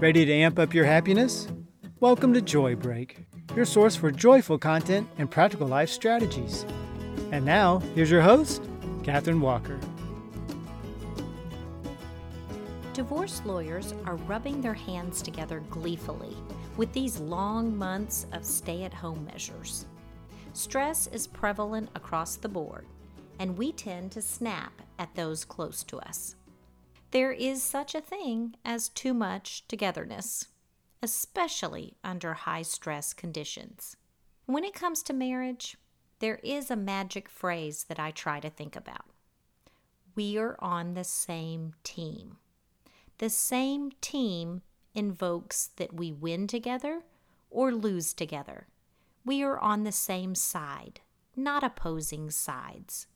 Ready to amp up your happiness? Welcome to Joy Break, your source for joyful content and practical life strategies. And now, here's your host, Katherine Walker. Divorce lawyers are rubbing their hands together gleefully with these long months of stay at home measures. Stress is prevalent across the board, and we tend to snap at those close to us. There is such a thing as too much togetherness, especially under high stress conditions. When it comes to marriage, there is a magic phrase that I try to think about. We are on the same team. The same team invokes that we win together or lose together. We are on the same side, not opposing sides.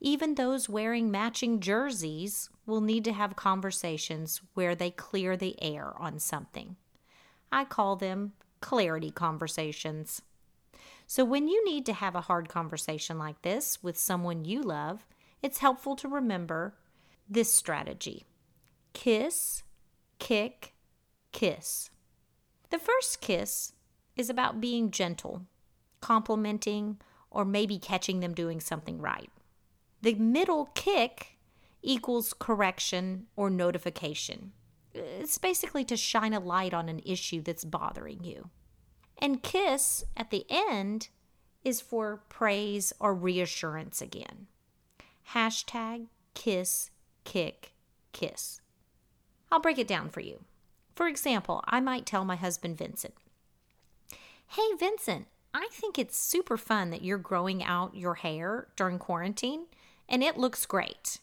Even those wearing matching jerseys will need to have conversations where they clear the air on something. I call them clarity conversations. So, when you need to have a hard conversation like this with someone you love, it's helpful to remember this strategy kiss, kick, kiss. The first kiss is about being gentle, complimenting, or maybe catching them doing something right. The middle kick equals correction or notification. It's basically to shine a light on an issue that's bothering you. And kiss at the end is for praise or reassurance again. Hashtag kiss, kick, kiss. I'll break it down for you. For example, I might tell my husband Vincent, Hey, Vincent, I think it's super fun that you're growing out your hair during quarantine, and it looks great.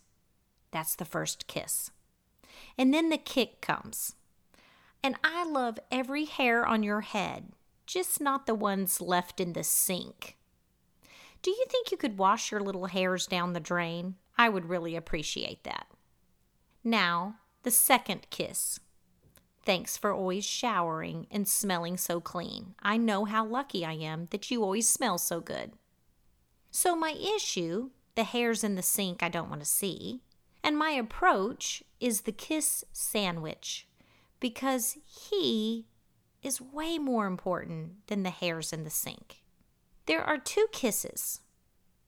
That's the first kiss. And then the kick comes. And I love every hair on your head, just not the ones left in the sink. Do you think you could wash your little hairs down the drain? I would really appreciate that. Now, the second kiss. Thanks for always showering and smelling so clean. I know how lucky I am that you always smell so good. So, my issue, the hairs in the sink I don't want to see, and my approach is the kiss sandwich because he is way more important than the hairs in the sink. There are two kisses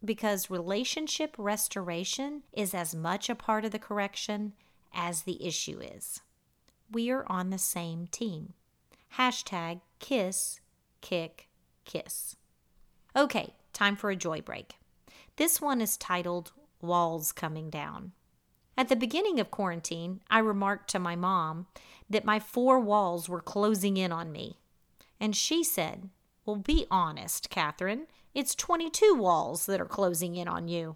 because relationship restoration is as much a part of the correction as the issue is. We are on the same team. Hashtag kiss, kick, kiss. Okay, time for a joy break. This one is titled Walls Coming Down. At the beginning of quarantine, I remarked to my mom that my four walls were closing in on me. And she said, Well, be honest, Katherine. It's 22 walls that are closing in on you.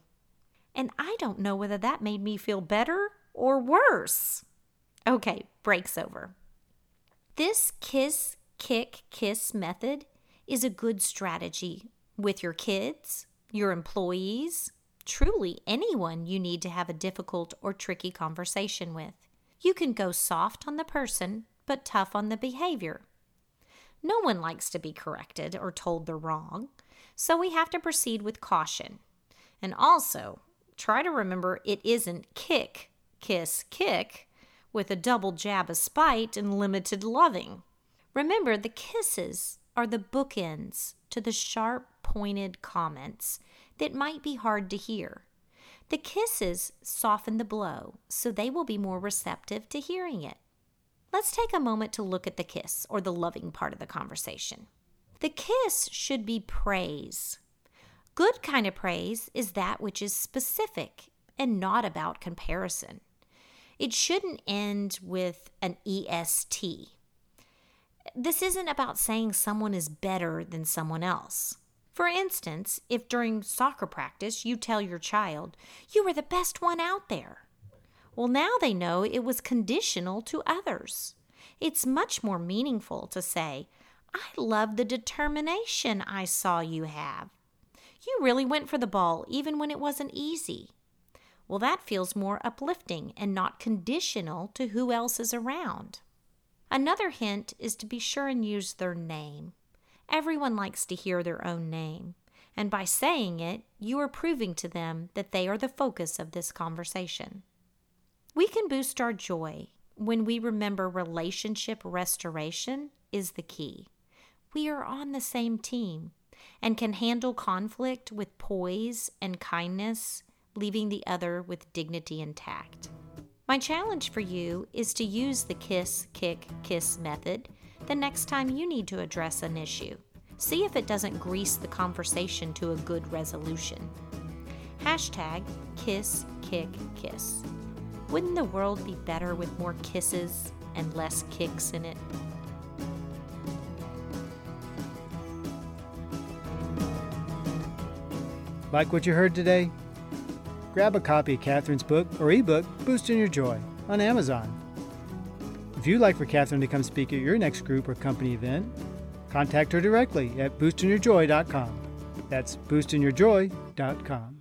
And I don't know whether that made me feel better or worse. Okay, breaks over. This kiss, kick, kiss method is a good strategy with your kids, your employees, truly anyone you need to have a difficult or tricky conversation with. You can go soft on the person, but tough on the behavior. No one likes to be corrected or told they're wrong, so we have to proceed with caution. And also, try to remember it isn't kick kiss, kick, with a double jab of spite and limited loving. Remember, the kisses are the bookends to the sharp, pointed comments that might be hard to hear. The kisses soften the blow, so they will be more receptive to hearing it. Let's take a moment to look at the kiss, or the loving part of the conversation. The kiss should be praise. Good kind of praise is that which is specific and not about comparison it shouldn't end with an EST. This isn't about saying someone is better than someone else. For instance, if during soccer practice you tell your child, You were the best one out there. Well, now they know it was conditional to others. It's much more meaningful to say, I love the determination I saw you have. You really went for the ball even when it wasn't easy. Well, that feels more uplifting and not conditional to who else is around. Another hint is to be sure and use their name. Everyone likes to hear their own name, and by saying it, you are proving to them that they are the focus of this conversation. We can boost our joy when we remember relationship restoration is the key. We are on the same team and can handle conflict with poise and kindness, leaving the other with dignity intact. My challenge for you is to use the kiss, kick, kiss method the next time you need to address an issue. See if it doesn't grease the conversation to a good resolution. Hashtag kiss, kick, kiss. Wouldn't the world be better with more kisses and less kicks in it? Like what you heard today? Grab a copy of Catherine's book or ebook, Boosting Your Joy, on Amazon. You'd like for Catherine to come speak at your next group or company event, contact her directly at boostingyourjoy.com. That's boostingyourjoy.com.